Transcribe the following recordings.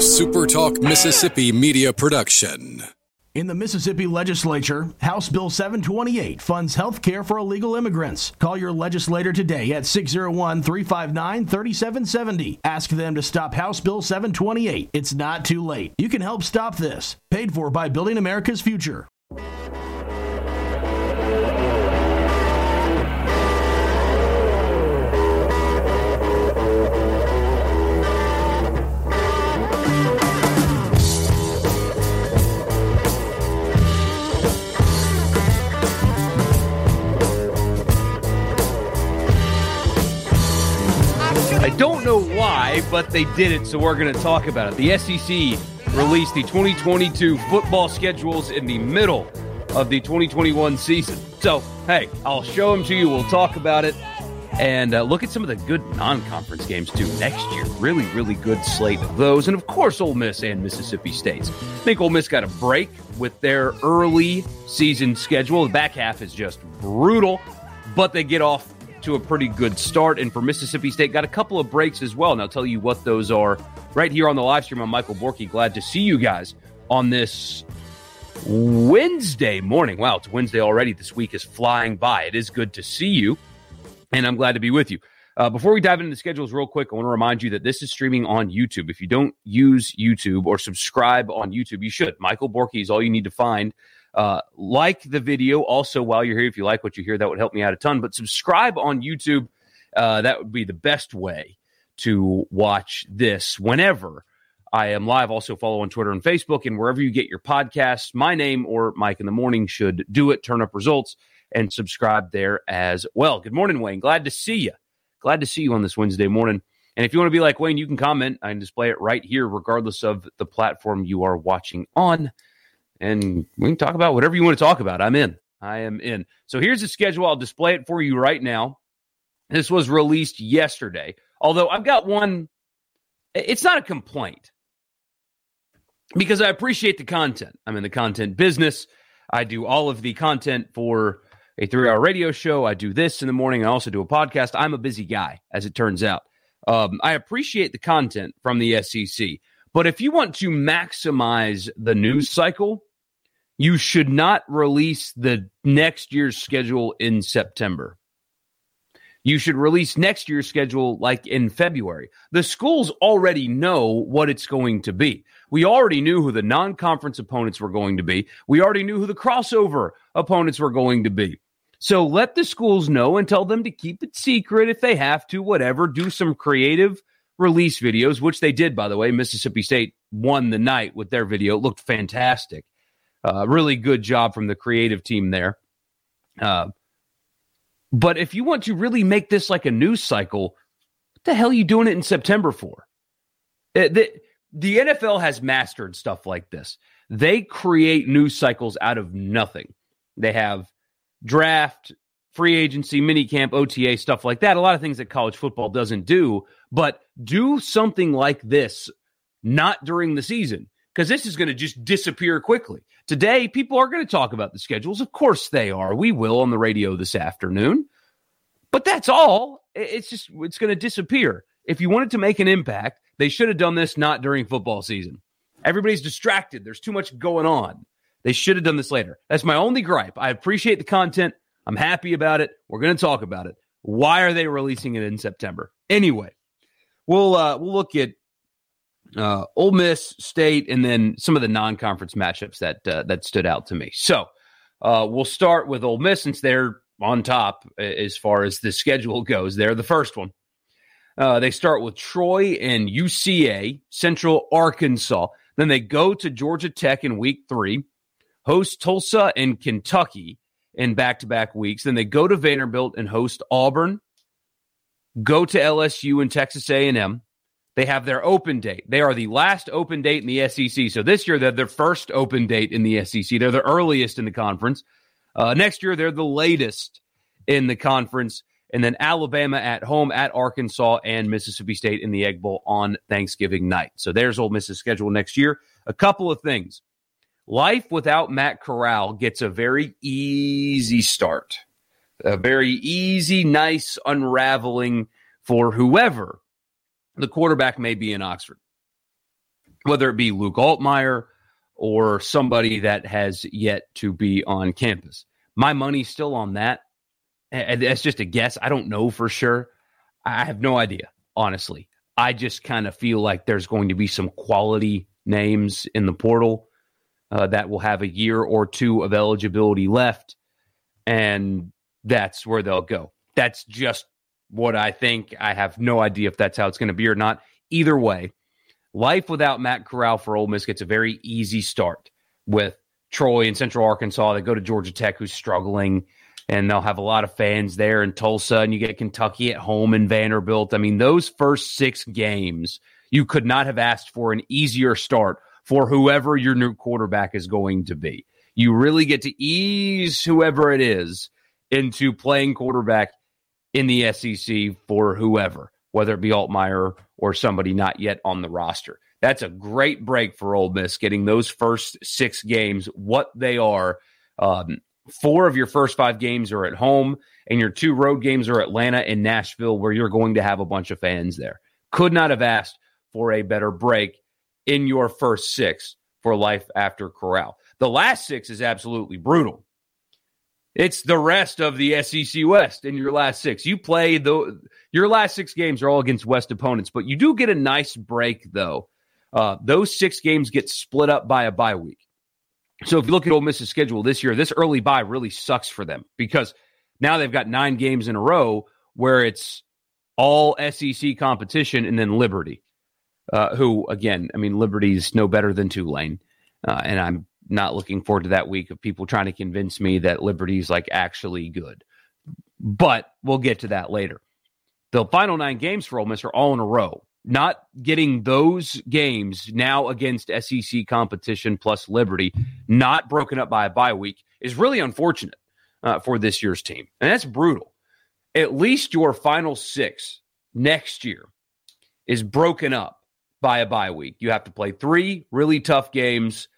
SuperTalk Mississippi media production. In the Mississippi legislature, House Bill 728 funds health care for illegal immigrants. Call your legislator today at 601 359 3770. Ask them to stop House Bill 728. It's not too late. You can help stop this. Paid for by Building America's Future. Don't know why, but they did it, so we're going to talk about it. The SEC released the 2022 football schedules in the middle of the 2021 season. So, hey, I'll show them to you. We'll talk about it. And uh, look at some of the good non conference games, too, next year. Really, really good slate of those. And of course, Ole Miss and Mississippi State. I think Ole Miss got a break with their early season schedule. The back half is just brutal, but they get off to a pretty good start. And for Mississippi State, got a couple of breaks as well. And I'll tell you what those are right here on the live stream. I'm Michael Borky. Glad to see you guys on this Wednesday morning. Wow, it's Wednesday already. This week is flying by. It is good to see you, and I'm glad to be with you. Uh, before we dive into the schedules, real quick, I want to remind you that this is streaming on YouTube. If you don't use YouTube or subscribe on YouTube, you should. Michael Borky is all you need to find. Uh, like the video also while you're here. If you like what you hear, that would help me out a ton. But subscribe on YouTube. Uh, that would be the best way to watch this whenever I am live. Also follow on Twitter and Facebook and wherever you get your podcasts. My name or Mike in the Morning should do it. Turn up results and subscribe there as well. Good morning, Wayne. Glad to see you. Glad to see you on this Wednesday morning. And if you want to be like Wayne, you can comment. Can display it right here, regardless of the platform you are watching on and we can talk about whatever you want to talk about. I'm in. I am in. So here's the schedule. I'll display it for you right now. This was released yesterday. Although I've got one, it's not a complaint because I appreciate the content. I'm in the content business. I do all of the content for a three hour radio show. I do this in the morning. I also do a podcast. I'm a busy guy, as it turns out. Um, I appreciate the content from the SEC. But if you want to maximize the news cycle, you should not release the next year's schedule in September. You should release next year's schedule like in February. The schools already know what it's going to be. We already knew who the non conference opponents were going to be. We already knew who the crossover opponents were going to be. So let the schools know and tell them to keep it secret if they have to, whatever. Do some creative release videos, which they did, by the way. Mississippi State won the night with their video. It looked fantastic. Uh, really good job from the creative team there. Uh, but if you want to really make this like a news cycle, what the hell are you doing it in September for? It, uh, the, the NFL has mastered stuff like this. They create news cycles out of nothing. They have draft, free agency, mini camp, OTA, stuff like that. A lot of things that college football doesn't do, but do something like this not during the season because this is going to just disappear quickly. Today, people are going to talk about the schedules. Of course, they are. We will on the radio this afternoon. But that's all. It's just, it's going to disappear. If you wanted to make an impact, they should have done this not during football season. Everybody's distracted. There's too much going on. They should have done this later. That's my only gripe. I appreciate the content. I'm happy about it. We're going to talk about it. Why are they releasing it in September? Anyway, we'll uh, we'll look at uh, Ole Miss, State, and then some of the non-conference matchups that uh, that stood out to me. So uh, we'll start with Ole Miss since they're on top as far as the schedule goes. They're the first one. Uh, they start with Troy and UCA, Central Arkansas. Then they go to Georgia Tech in week three, host Tulsa and Kentucky in back-to-back weeks. Then they go to Vanderbilt and host Auburn. Go to LSU and Texas A&M they have their open date. They are the last open date in the SEC. So this year, they're their first open date in the SEC. They're the earliest in the conference. Uh, next year, they're the latest in the conference. And then Alabama at home at Arkansas and Mississippi State in the Egg Bowl on Thanksgiving night. So there's Ole Miss's schedule next year. A couple of things. Life without Matt Corral gets a very easy start, a very easy, nice unraveling for whoever the quarterback may be in Oxford. whether it be Luke Altmyer or somebody that has yet to be on campus. My money's still on that. That's just a guess. I don't know for sure. I have no idea, honestly. I just kind of feel like there's going to be some quality names in the portal uh, that will have a year or two of eligibility left, and that's where they'll go. That's just what I think. I have no idea if that's how it's going to be or not. Either way, life without Matt Corral for Ole Miss gets a very easy start with Troy and Central Arkansas. They go to Georgia Tech, who's struggling, and they'll have a lot of fans there in Tulsa, and you get Kentucky at home and Vanderbilt. I mean, those first six games, you could not have asked for an easier start for whoever your new quarterback is going to be. You really get to ease whoever it is into playing quarterback in the SEC for whoever, whether it be Altmyer or somebody not yet on the roster. That's a great break for Ole Miss, getting those first six games what they are. Um, four of your first five games are at home, and your two road games are Atlanta and Nashville, where you're going to have a bunch of fans there. Could not have asked for a better break in your first six for life after Corral. The last six is absolutely brutal. It's the rest of the SEC West in your last six. You play the your last six games are all against West opponents, but you do get a nice break though. Uh, those six games get split up by a bye week. So if you look at Ole Miss's schedule this year, this early bye really sucks for them because now they've got nine games in a row where it's all SEC competition and then Liberty, uh, who again, I mean, Liberty's no better than Tulane, uh, and I'm not looking forward to that week of people trying to convince me that Liberty's like actually good. But we'll get to that later. The final nine games for Ole Miss are all in a row. Not getting those games now against SEC competition plus Liberty, not broken up by a bye week, is really unfortunate uh, for this year's team. And that's brutal. At least your final six next year is broken up by a bye week. You have to play three really tough games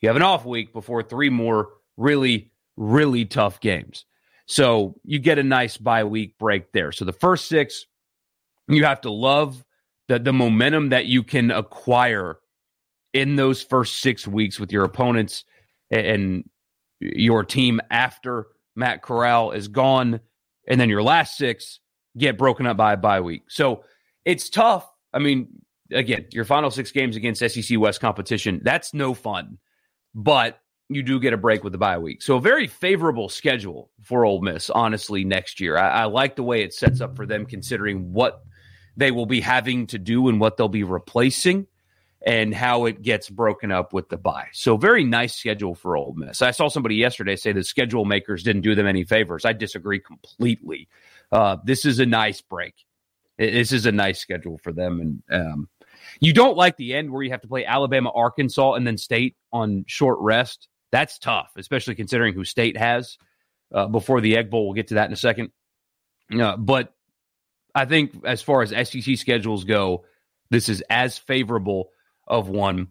you have an off week before three more really, really tough games. So you get a nice bye week break there. So the first six, you have to love the, the momentum that you can acquire in those first six weeks with your opponents and your team after Matt Corral is gone. And then your last six get broken up by a bye week. So it's tough. I mean, again, your final six games against SEC West competition, that's no fun but you do get a break with the bye week. So a very favorable schedule for Ole Miss, honestly, next year. I, I, like the way it sets up for them considering what they will be having to do and what they'll be replacing and how it gets broken up with the bye. So very nice schedule for Ole Miss. I saw somebody yesterday say the schedule makers didn't do them any favors. I disagree completely. Uh, this is a nice break. This is a nice schedule for them. And um, you don't like the end where you have to play Alabama, Arkansas, and then State on short rest. That's tough, especially considering who State has uh, before the Egg Bowl. We'll get to that in a second. Uh, but I think as far as SEC schedules go, this is as favorable of one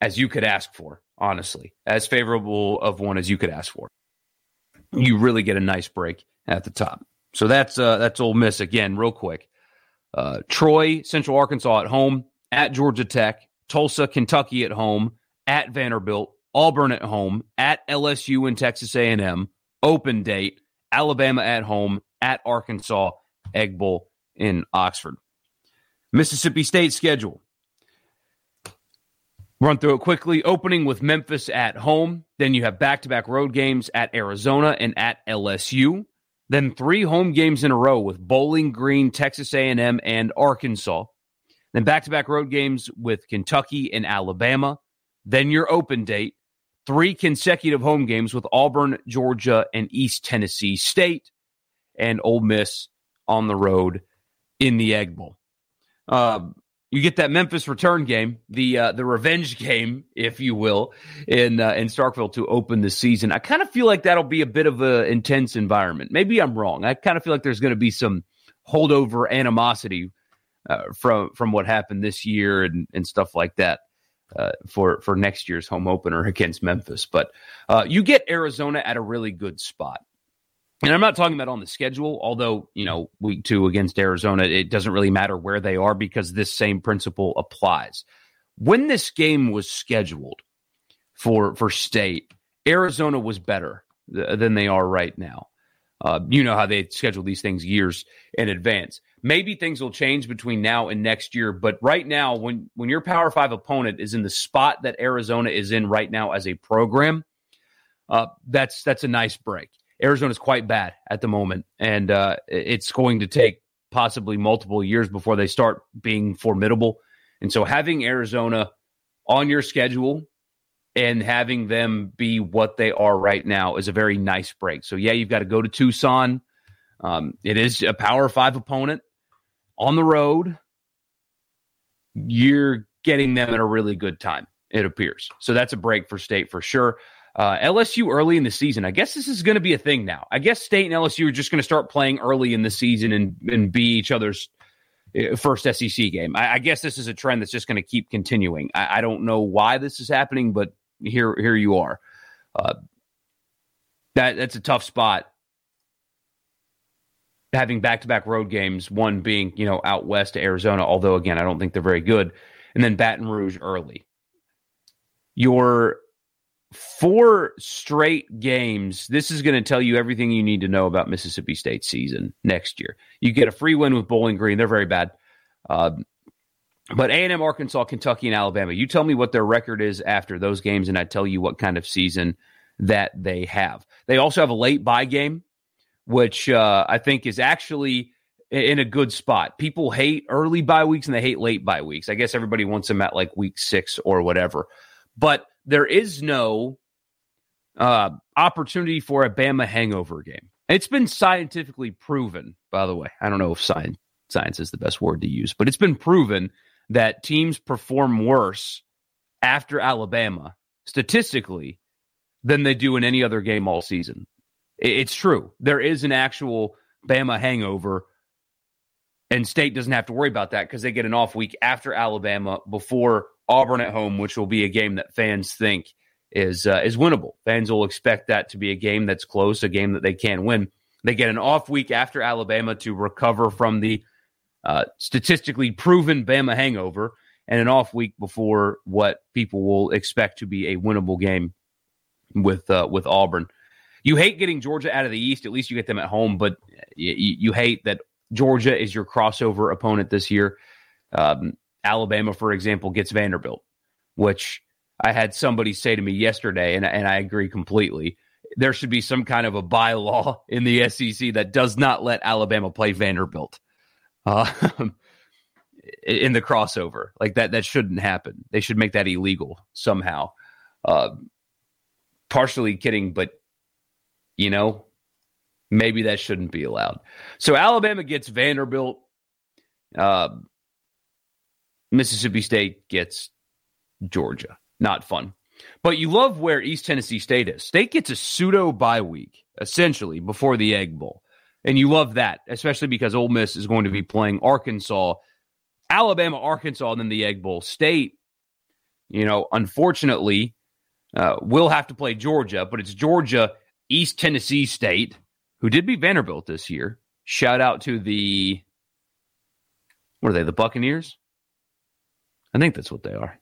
as you could ask for, honestly, as favorable of one as you could ask for. You really get a nice break at the top. So that's uh, that's Ole Miss again, real quick. Uh, Troy, Central Arkansas at home at Georgia Tech, Tulsa, Kentucky at home, at Vanderbilt, Auburn at home, at LSU and Texas A&M, open date, Alabama at home, at Arkansas, Egg Bowl in Oxford. Mississippi State schedule. Run through it quickly. Opening with Memphis at home. Then you have back to back road games at Arizona and at LSU. Then three home games in a row with Bowling Green, Texas A&M, and Arkansas. Then back to back road games with Kentucky and Alabama. Then your open date. Three consecutive home games with Auburn, Georgia, and East Tennessee State, and Ole Miss on the road in the Egg Bowl. Um, you get that Memphis return game, the uh, the revenge game, if you will, in uh, in Starkville to open the season. I kind of feel like that'll be a bit of an intense environment. Maybe I'm wrong. I kind of feel like there's going to be some holdover animosity uh, from from what happened this year and, and stuff like that uh, for for next year's home opener against Memphis. But uh, you get Arizona at a really good spot. And I'm not talking about on the schedule, although, you know, week two against Arizona, it doesn't really matter where they are because this same principle applies. when this game was scheduled for for state, Arizona was better th- than they are right now. Uh, you know how they schedule these things years in advance. Maybe things will change between now and next year, but right now, when when your Power Five opponent is in the spot that Arizona is in right now as a program, uh, that's that's a nice break. Arizona's quite bad at the moment, and uh, it's going to take possibly multiple years before they start being formidable. And so, having Arizona on your schedule and having them be what they are right now is a very nice break. So, yeah, you've got to go to Tucson. Um, it is a Power Five opponent on the road. You're getting them at a really good time, it appears. So, that's a break for state for sure. Uh, LSU early in the season. I guess this is going to be a thing now. I guess State and LSU are just going to start playing early in the season and, and be each other's uh, first SEC game. I, I guess this is a trend that's just going to keep continuing. I, I, don't know why this is happening, but here here you are. Uh, that that's a tough spot. Having back to back road games, one being you know out west to Arizona, although again I don't think they're very good, and then Baton Rouge early. Your four straight games. This is going to tell you everything you need to know about Mississippi State season next year. You get a free win with Bowling Green; they're very bad. Um, but A&M, Arkansas, Kentucky, and Alabama. You tell me what their record is after those games, and I tell you what kind of season that they have. They also have a late bye game, which uh, I think is actually in a good spot. People hate early bye weeks and they hate late bye weeks. I guess everybody wants them at like week six or whatever. But there is no uh, opportunity for a Bama hangover game. It's been scientifically proven, by the way. I don't know if science science is the best word to use, but it's been proven that teams perform worse after Alabama statistically than they do in any other game all season. It's true. There is an actual Bama hangover, and State doesn't have to worry about that because they get an off week after Alabama before Auburn at home, which will be a game that fans think is uh, is winnable. Fans will expect that to be a game that's close, a game that they can win. They get an off week after Alabama to recover from the uh, statistically proven Bama hangover, and an off week before what people will expect to be a winnable game with uh, with Auburn. You hate getting Georgia out of the East. At least you get them at home, but you, you hate that Georgia is your crossover opponent this year. Um, Alabama, for example, gets Vanderbilt, which I had somebody say to me yesterday, and, and I agree completely. There should be some kind of a bylaw in the SEC that does not let Alabama play Vanderbilt uh, in the crossover. Like that, that shouldn't happen. They should make that illegal somehow. Uh, partially kidding, but you know, maybe that shouldn't be allowed. So Alabama gets Vanderbilt. Uh, Mississippi State gets Georgia. Not fun. But you love where East Tennessee State is. State gets a pseudo bye week, essentially, before the Egg Bowl. And you love that, especially because Ole Miss is going to be playing Arkansas, Alabama, Arkansas, and then the Egg Bowl. State, you know, unfortunately, uh, will have to play Georgia, but it's Georgia, East Tennessee State, who did beat Vanderbilt this year. Shout out to the, what are they, the Buccaneers? I think that's what they are.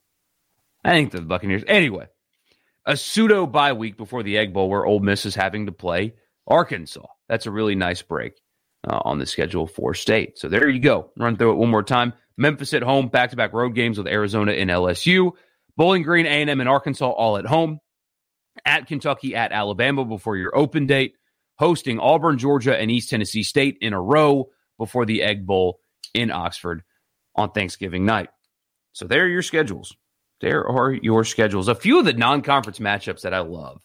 I think they're the Buccaneers. Anyway, a pseudo bye week before the Egg Bowl where Ole Miss is having to play Arkansas. That's a really nice break uh, on the schedule for state. So there you go. Run through it one more time. Memphis at home, back to back road games with Arizona and LSU. Bowling Green, A&M, and Arkansas all at home. At Kentucky, at Alabama before your open date. Hosting Auburn, Georgia, and East Tennessee State in a row before the Egg Bowl in Oxford on Thanksgiving night. So there are your schedules. There are your schedules. A few of the non-conference matchups that I love.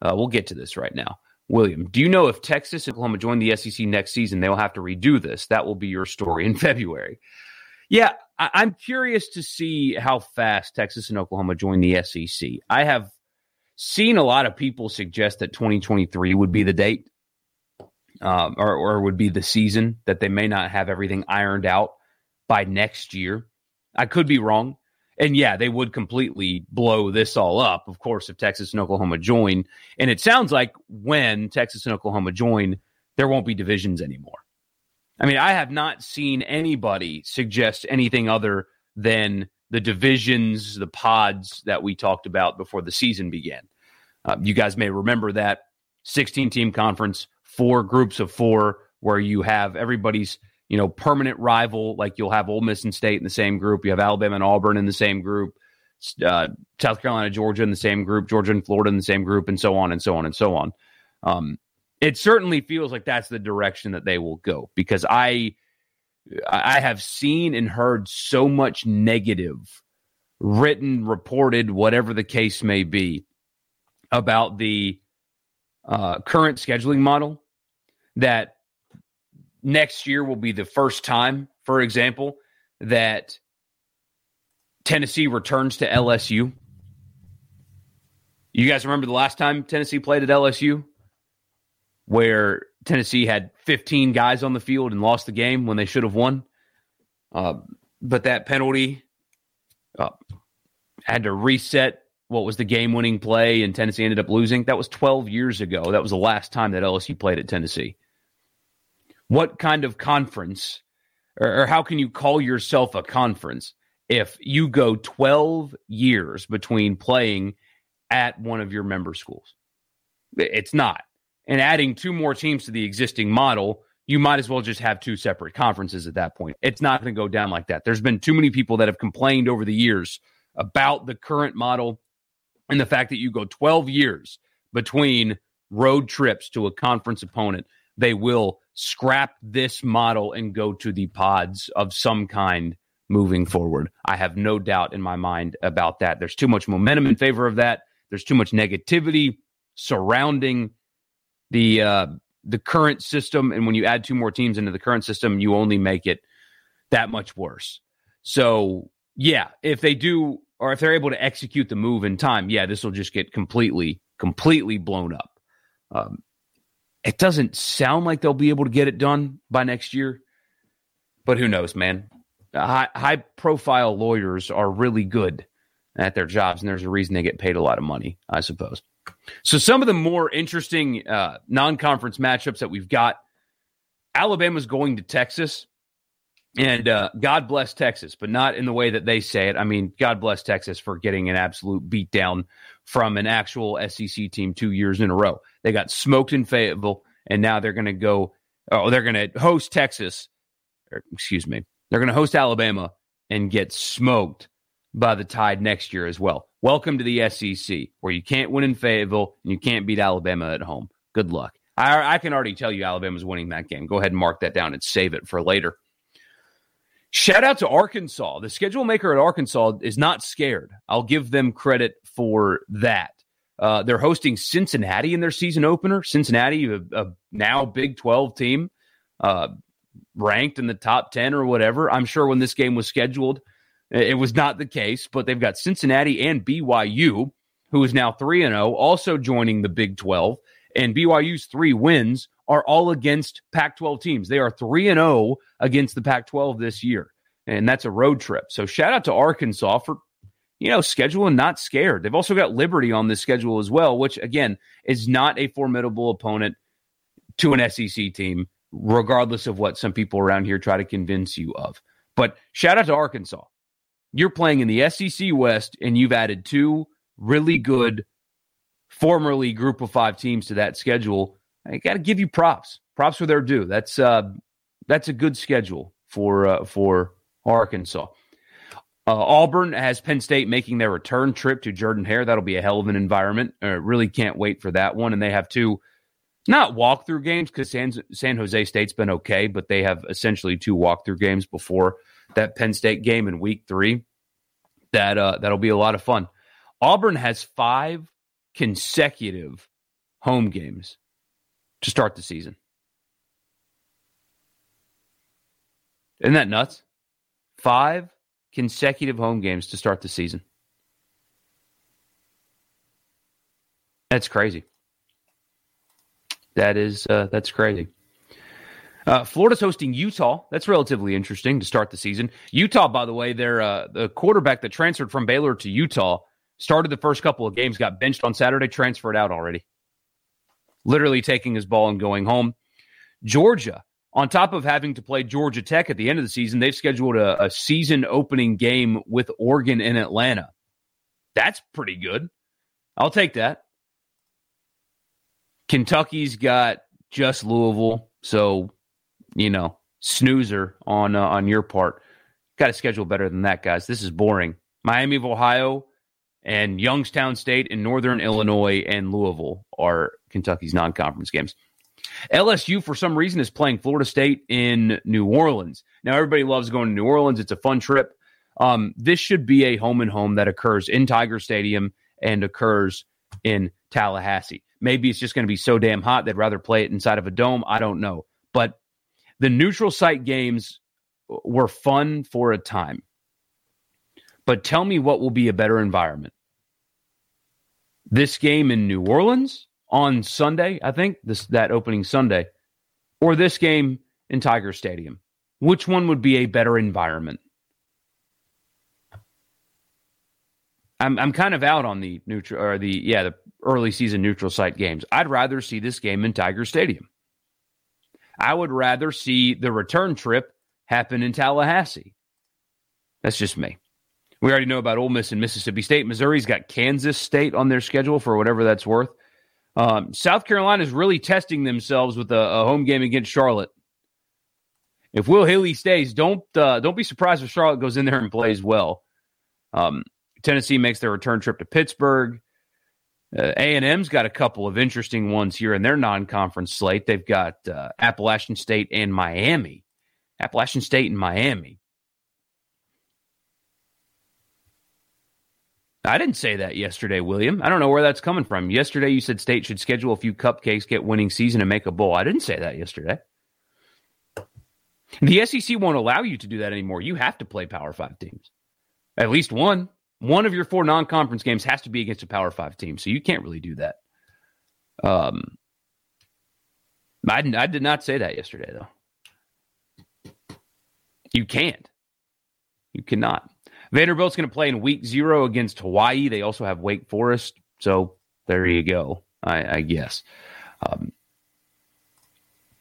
Uh, we'll get to this right now. William, do you know if Texas and Oklahoma join the SEC next season, they will have to redo this? That will be your story in February. Yeah, I- I'm curious to see how fast Texas and Oklahoma join the SEC. I have seen a lot of people suggest that 2023 would be the date um, or, or would be the season that they may not have everything ironed out by next year. I could be wrong. And yeah, they would completely blow this all up, of course, if Texas and Oklahoma join. And it sounds like when Texas and Oklahoma join, there won't be divisions anymore. I mean, I have not seen anybody suggest anything other than the divisions, the pods that we talked about before the season began. Uh, you guys may remember that 16 team conference, four groups of four, where you have everybody's you know permanent rival. Like you'll have Ole Miss and State in the same group, you have Alabama and Auburn in the same group, uh, South Carolina, Georgia in the same group, Georgia and Florida in the same group, and so on and so on and so on. Um, it certainly feels like that's the direction that they will go because I I have seen and heard so much negative written, reported, whatever the case may be, about the uh, current scheduling model that next year will be the first time, for example, that Tennessee returns to LSU. You guys remember the last time Tennessee played at LSU? Where Tennessee had 15 guys on the field and lost the game when they should have won. Uh, but that penalty uh, had to reset what was the game winning play, and Tennessee ended up losing. That was 12 years ago. That was the last time that LSU played at Tennessee. What kind of conference, or, or how can you call yourself a conference if you go 12 years between playing at one of your member schools? It's not and adding two more teams to the existing model, you might as well just have two separate conferences at that point. It's not going to go down like that. There's been too many people that have complained over the years about the current model and the fact that you go 12 years between road trips to a conference opponent. They will scrap this model and go to the pods of some kind moving forward. I have no doubt in my mind about that. There's too much momentum in favor of that. There's too much negativity surrounding the uh, the current system, and when you add two more teams into the current system, you only make it that much worse. So yeah, if they do, or if they're able to execute the move in time, yeah, this will just get completely, completely blown up. Um, it doesn't sound like they'll be able to get it done by next year, but who knows, man? High, high profile lawyers are really good at their jobs, and there's a reason they get paid a lot of money, I suppose. So some of the more interesting uh, non-conference matchups that we've got: Alabama's going to Texas, and uh, God bless Texas, but not in the way that they say it. I mean, God bless Texas for getting an absolute beatdown from an actual SEC team two years in a row. They got smoked in Fayetteville, and now they're going to go. Oh, they're going to host Texas. Or, excuse me. They're going to host Alabama and get smoked by the Tide next year as well. Welcome to the SEC, where you can't win in Fayetteville and you can't beat Alabama at home. Good luck. I, I can already tell you Alabama's winning that game. Go ahead and mark that down and save it for later. Shout out to Arkansas. The schedule maker at Arkansas is not scared. I'll give them credit for that. Uh, they're hosting Cincinnati in their season opener. Cincinnati, a, a now Big 12 team, uh, ranked in the top 10 or whatever. I'm sure when this game was scheduled, it was not the case, but they've got Cincinnati and BYU, who is now 3 and 0, also joining the Big 12. And BYU's three wins are all against Pac 12 teams. They are 3 and 0 against the Pac 12 this year. And that's a road trip. So shout out to Arkansas for, you know, scheduling not scared. They've also got Liberty on this schedule as well, which again is not a formidable opponent to an SEC team, regardless of what some people around here try to convince you of. But shout out to Arkansas you're playing in the SEC West and you've added two really good formerly group of five teams to that schedule. I got to give you props. Props for their due. That's uh, that's a good schedule for uh, for Arkansas. Uh, Auburn has Penn State making their return trip to Jordan Hare. That'll be a hell of an environment. Uh, really can't wait for that one. And they have two, not walkthrough games because San, San Jose State's been okay, but they have essentially two walkthrough games before that Penn State game in week three. That uh, that'll be a lot of fun. Auburn has five consecutive home games to start the season. Isn't that nuts? Five consecutive home games to start the season. That's crazy. That is uh, that's crazy. Uh, Florida's hosting Utah. That's relatively interesting to start the season. Utah, by the way, their uh, the quarterback that transferred from Baylor to Utah started the first couple of games, got benched on Saturday, transferred out already. Literally taking his ball and going home. Georgia On top of having to play Georgia Tech at the end of the season, they've scheduled a, a season opening game with Oregon in Atlanta. That's pretty good. I'll take that. Kentucky's got just Louisville, so you know snoozer on uh, on your part. Got to schedule better than that, guys. This is boring. Miami of Ohio and Youngstown State and Northern Illinois and Louisville are Kentucky's non-conference games. LSU, for some reason, is playing Florida State in New Orleans. Now, everybody loves going to New Orleans. It's a fun trip. Um, this should be a home and home that occurs in Tiger Stadium and occurs in Tallahassee. Maybe it's just going to be so damn hot they'd rather play it inside of a dome. I don't know. But the neutral site games were fun for a time. But tell me what will be a better environment. This game in New Orleans on Sunday, I think, this that opening Sunday, or this game in Tiger Stadium. Which one would be a better environment? I'm I'm kind of out on the neutral or the yeah the early season neutral site games. I'd rather see this game in Tiger Stadium. I would rather see the return trip happen in Tallahassee. That's just me. We already know about Ole Miss and Mississippi State. Missouri's got Kansas State on their schedule for whatever that's worth. Um, South Carolina is really testing themselves with a, a, home game against Charlotte. If Will Healy stays, don't uh, don't be surprised if Charlotte goes in there and plays well. Um, Tennessee makes their return trip to Pittsburgh. Uh, A&M's got a couple of interesting ones here in their non-conference slate. They've got uh, Appalachian State and Miami. Appalachian State and Miami. I didn't say that yesterday, William. I don't know where that's coming from. Yesterday, you said State should schedule a few cupcakes, get winning season, and make a bowl. I didn't say that yesterday. The SEC won't allow you to do that anymore. You have to play Power Five teams, at least one. One of your four non-conference games has to be against a Power Five team, so you can't really do that. Um, I, I did not say that yesterday, though. You can't. You cannot. Vanderbilt's going to play in week zero against Hawaii. They also have Wake Forest. So there you go, I, I guess. Um,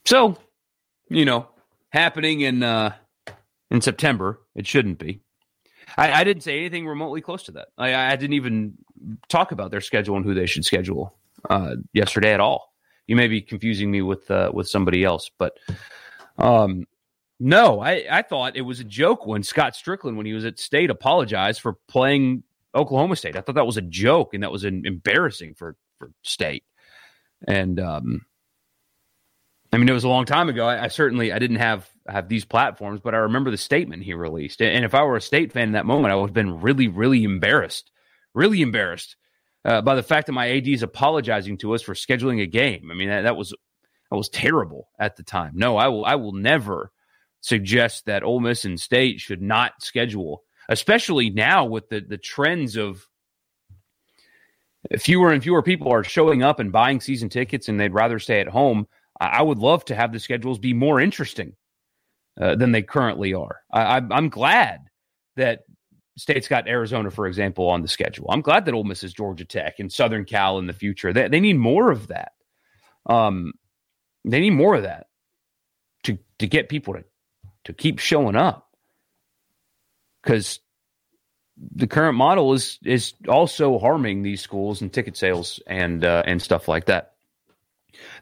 so, you know, happening in uh, in September. It shouldn't be. I, I didn't say anything remotely close to that. I, I, didn't even talk about their schedule and who they should schedule uh, yesterday at all. You may be confusing me with uh, with somebody else, but um, no, I, I thought it was a joke when Scott Stricklin, when he was at State, apologized for playing Oklahoma State. I thought that was a joke and that was an embarrassing for for State. And um, I mean, it was a long time ago. I, I, certainly I didn't have have these platforms, but I remember the statement he released. And if I were a State fan in that moment, I would have been really, really embarrassed, really embarrassed uh, by the fact that my AD is apologizing to us for scheduling a game. I mean, that, that was that was terrible at the time. No, I will I will never suggest that Ole Miss and State should not schedule, especially now with the the trends of fewer and fewer people are showing up and buying season tickets, and they'd rather stay at home. I would love to have the schedules be more interesting uh, than they currently are. I, am glad that State's got Arizona, for example, on the schedule. I'm glad that Ole Miss is Georgia Tech and Southern Cal in the future. They, they need more of that. Um, they need more of that to to get people to to keep showing up. Because the current model is is also harming these schools and ticket sales and uh, and stuff like that.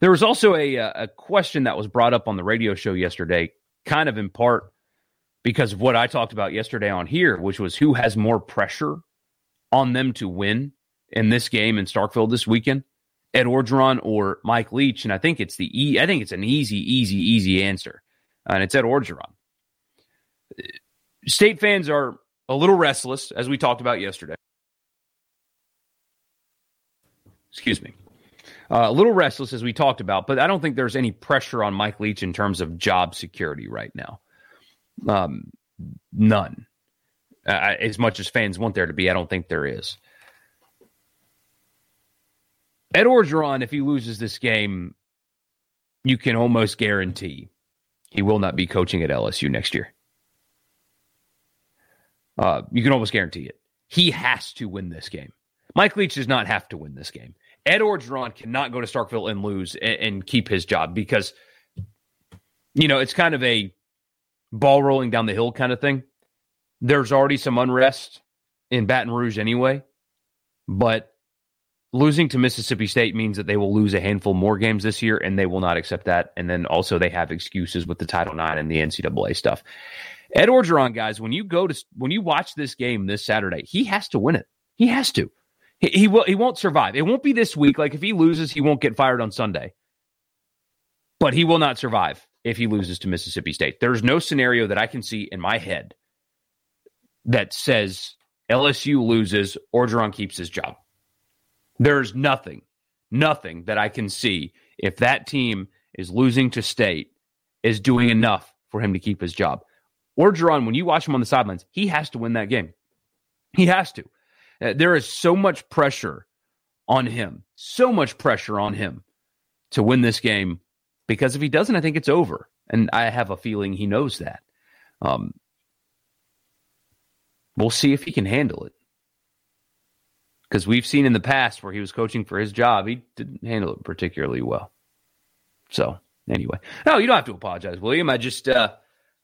There was also a a question that was brought up on the radio show yesterday, kind of in part because of what I talked about yesterday on here, which was who has more pressure on them to win in this game in Starkville this weekend, Ed Orgeron or Mike Leach, and I think it's the e- I think it's an easy, easy, easy answer and it's Ed Orgeron. State fans are a little restless, as we talked about yesterday. Excuse me. Uh, a little restless, as we talked about, but I don't think there's any pressure on Mike Leach in terms of job security right now. Um, none. Uh, as much as fans want there to be, I don't think there is. Ed Orgeron, if he loses this game, you can almost guarantee he will not be coaching at LSU next year. Uh, you can almost guarantee it. He has to win this game. Mike Leach does not have to win this game. Ed Orgeron cannot go to Starkville and lose and, and keep his job because you know, it's kind of a ball rolling down the hill kind of thing. There's already some unrest in Baton Rouge anyway, but losing to Mississippi State means that they will lose a handful more games this year, and they will not accept that. And then also they have excuses with the Title IX and the NCAA stuff. Ed Orgeron, guys, when you go to when you watch this game this Saturday, he has to win it. He has to. He, he will. He won't survive. It won't be this week. Like if he loses, he won't get fired on Sunday. But he will not survive if he loses to Mississippi State. There's no scenario that I can see in my head that says LSU loses, or Orgeron keeps his job. There's nothing, nothing that I can see if that team is losing to state is doing enough for him to keep his job. Orgeron, when you watch him on the sidelines, he has to win that game. He has to. Uh, there is so much pressure on him, so much pressure on him to win this game because if he doesn't, I think it's over. And I have a feeling he knows that. Um, we'll see if he can handle it because we've seen in the past where he was coaching for his job, he didn't handle it particularly well. So anyway, no, you don't have to apologize, William. I just uh,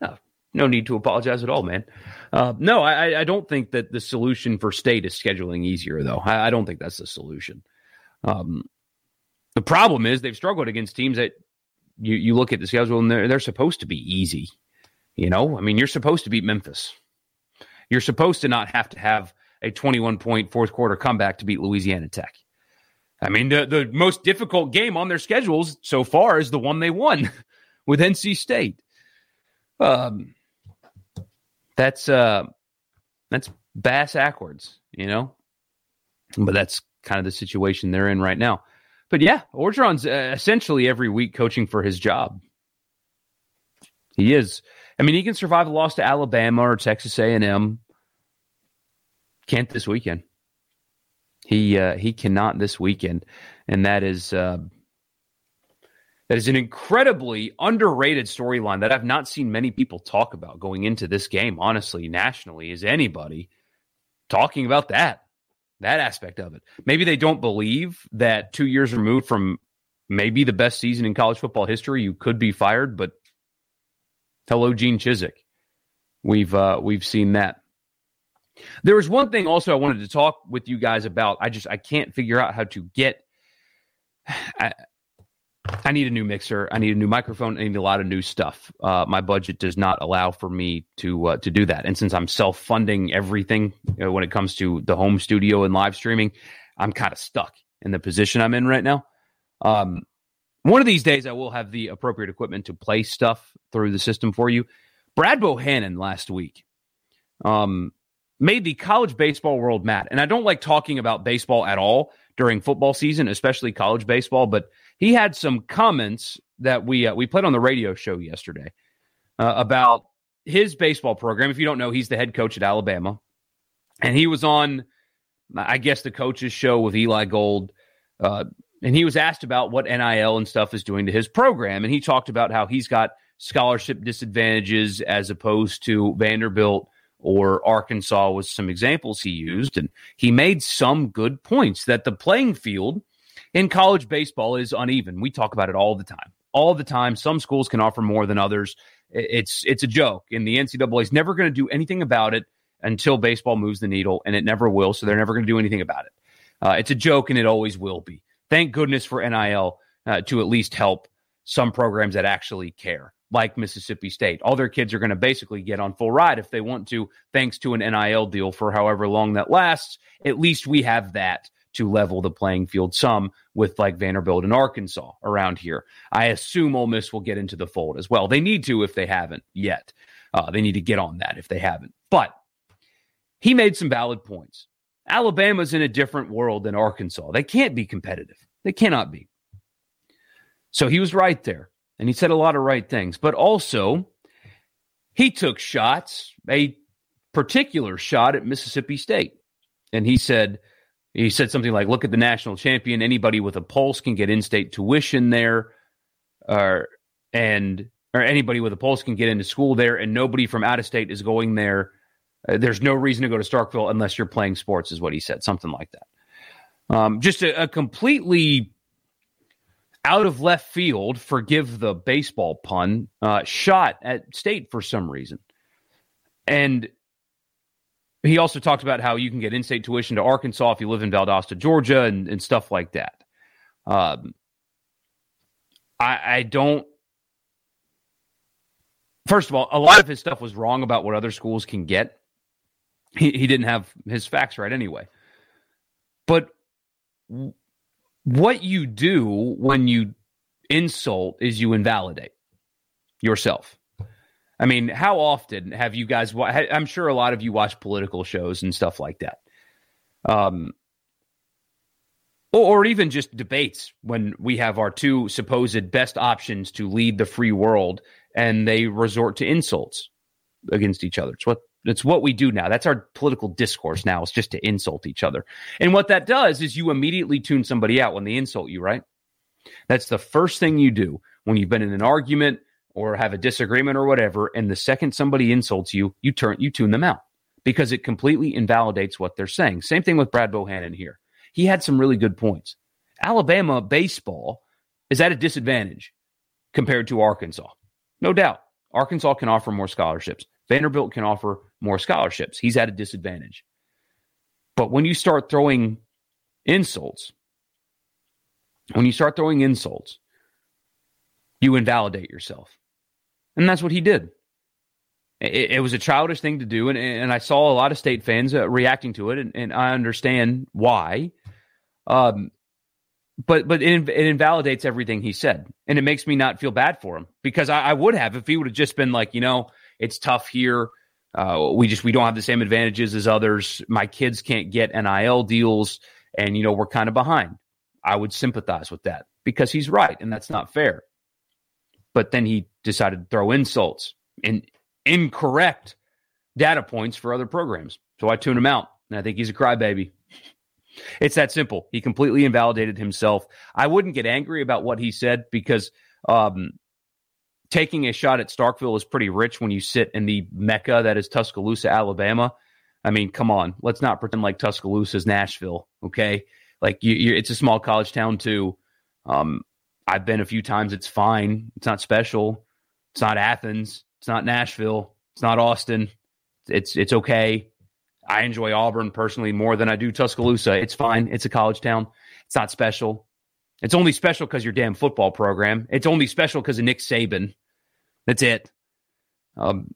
no, no need to apologize at all, man. Uh, no, I, I don't think that the solution for state is scheduling easier, though. I, I don't think that's the solution. Um, the problem is they've struggled against teams that you you look at the schedule and they're they're supposed to be easy. You know, I mean, you're supposed to beat Memphis. You're supposed to not have to have a 21 point fourth quarter comeback to beat Louisiana Tech. I mean, the, the most difficult game on their schedules so far is the one they won with NC State. Um, that's uh, that's bass backwards, you know. But that's kind of the situation they're in right now. But yeah, Orgeron's uh, essentially every week coaching for his job. He is. I mean, he can survive a loss to Alabama or Texas A&M can't this weekend. He uh, he cannot this weekend, and that is uh, that is an incredibly underrated storyline that I've not seen many people talk about going into this game. Honestly, nationally, is anybody talking about that that aspect of it? Maybe they don't believe that two years removed from maybe the best season in college football history, you could be fired. But hello, Gene Chizik. We've uh, we've seen that. There was one thing also I wanted to talk with you guys about. I just I can't figure out how to get. I, I need a new mixer. I need a new microphone. I need a lot of new stuff. Uh, my budget does not allow for me to uh, to do that. And since I'm self funding everything you know, when it comes to the home studio and live streaming, I'm kind of stuck in the position I'm in right now. Um, one of these days, I will have the appropriate equipment to play stuff through the system for you. Brad Bohannon last week um, made the college baseball world mad. And I don't like talking about baseball at all during football season, especially college baseball, but he had some comments that we uh, we played on the radio show yesterday uh, about his baseball program. If you don't know, he's the head coach at Alabama. And he was on I guess the coach's show with Eli Gold. Uh, and he was asked about what NIL and stuff is doing to his program. And he talked about how he's got scholarship disadvantages as opposed to Vanderbilt or Arkansas was some examples he used. And he made some good points that the playing field in college baseball is uneven. We talk about it all the time. All the time. Some schools can offer more than others. It's it's a joke. And the NCAA is never going to do anything about it until baseball moves the needle, and it never will. So they're never going to do anything about it. Uh, it's a joke, and it always will be. Thank goodness for NIL uh, to at least help some programs that actually care like Mississippi State. All their kids are going to basically get on full ride if they want to, thanks to an NIL deal for however long that lasts. At least we have that to level the playing field some with like Vanderbilt and Arkansas around here. I assume Ole Miss will get into the fold as well. They need to if they haven't yet. Uh, they need to get on that if they haven't. But he made some valid points. Alabama's in a different world than Arkansas. They can't be competitive. They cannot be. So he was right there and he said a lot of right things, but also he took shots, a particular shot at Mississippi State. And he said, he said something like, look at the national champion. Anybody with a pulse can get in state tuition there. Uh, and or anybody with a pulse can get into school there, and nobody from out of state is going there. Uh, there's no reason to go to Starkville unless you're playing sports, is what he said, something like that. Um, just a, a completely out of left field, forgive the baseball pun, uh, shot at state for some reason. And he also talked about how you can get in-state tuition to Arkansas if you live in Valdosta, Georgia, and, and stuff like that. Um, I, I don't. First of all, a lot of his stuff was wrong about what other schools can get. He, he didn't have his facts right anyway. But what you do when you insult is you invalidate yourself. I mean, how often have you guys? I'm sure a lot of you watch political shows and stuff like that, um, or, or even just debates when we have our two supposed best options to lead the free world, and they resort to insults against each other. It's what it's what we do now. That's our political discourse now. It's just to insult each other, and what that does is you immediately tune somebody out when they insult you. Right? That's the first thing you do when you've been in an argument or have a disagreement or whatever, and the second somebody insults you, you turn you tune them out because it completely invalidates what they're saying. Same thing with Brad Bohannon here. He had some really good points. Alabama baseball is at a disadvantage compared to Arkansas. No doubt. Arkansas can offer more scholarships. Vanderbilt can offer more scholarships. He's at a disadvantage. But when you start throwing insults, when you start throwing insults, you invalidate yourself. And that's what he did. It, it was a childish thing to do. And, and I saw a lot of state fans uh, reacting to it. And, and I understand why. Um, but but it, it, invalidates everything he said. And it makes me not feel bad for him because I, I would have if he would have just been like, you know, it's tough here. Uh, we just we don't have the same advantages as others. My kids can't get NIL deals, and you know we're kind of behind. I would sympathize with that because he's right, and that's not fair but then he decided to throw insults and incorrect data points for other programs. So I tune him out, and I think he's a crybaby. It's that simple. He completely invalidated himself. I wouldn't get angry about what he said because um, taking a shot at Starkville is pretty rich when you sit in the mecca that is Tuscaloosa, Alabama. I mean, come on, let's not pretend like Tuscaloosa is Nashville, okay? Like you, it's a small college town too. Um, I've been a few times. It's fine. It's not special. It's not Athens. It's not Nashville. It's not Austin. It's it's okay. I enjoy Auburn personally more than I do Tuscaloosa. It's fine. It's a college town. It's not special. It's only special because your damn football program. It's only special because of Nick Saban. That's it. Um,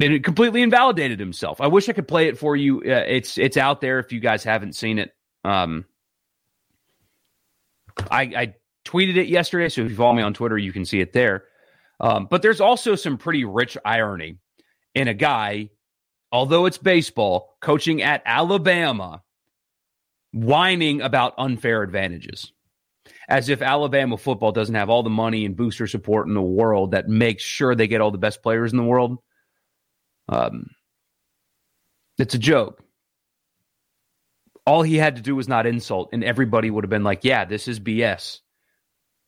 and it completely invalidated himself. I wish I could play it for you. Uh, it's it's out there if you guys haven't seen it. Um, I, I tweeted it yesterday. So if you follow me on Twitter, you can see it there. Um, but there's also some pretty rich irony in a guy, although it's baseball, coaching at Alabama, whining about unfair advantages. As if Alabama football doesn't have all the money and booster support in the world that makes sure they get all the best players in the world. Um, it's a joke. All he had to do was not insult, and everybody would have been like, yeah, this is BS.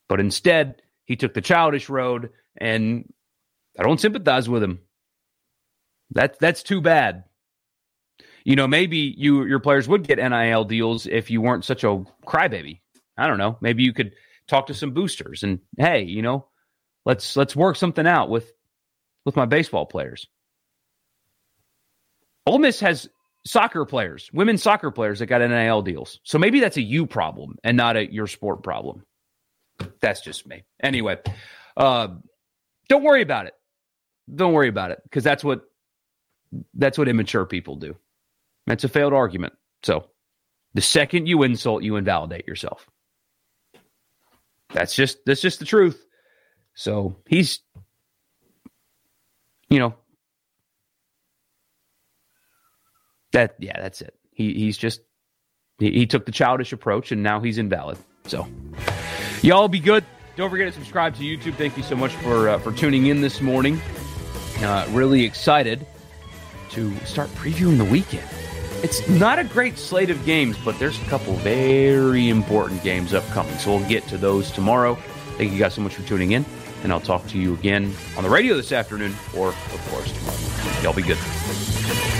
But instead, he took the childish road, and I don't sympathize with him. That that's too bad. You know, maybe you your players would get NIL deals if you weren't such a crybaby. I don't know. Maybe you could talk to some boosters and hey, you know, let's let's work something out with with my baseball players. Ole Miss has soccer players, women's soccer players that got NIL deals. So maybe that's a you problem and not a your sport problem. That's just me. Anyway, uh, don't worry about it. Don't worry about it because that's what that's what immature people do. That's a failed argument. So the second you insult, you invalidate yourself. That's just that's just the truth. So he's you know that yeah, that's it. He he's just he, he took the childish approach and now he's invalid. So Y'all be good. Don't forget to subscribe to YouTube. Thank you so much for uh, for tuning in this morning. Uh, really excited to start previewing the weekend. It's not a great slate of games, but there's a couple very important games upcoming. So we'll get to those tomorrow. Thank you guys so much for tuning in, and I'll talk to you again on the radio this afternoon or, of course, tomorrow. Y'all be good.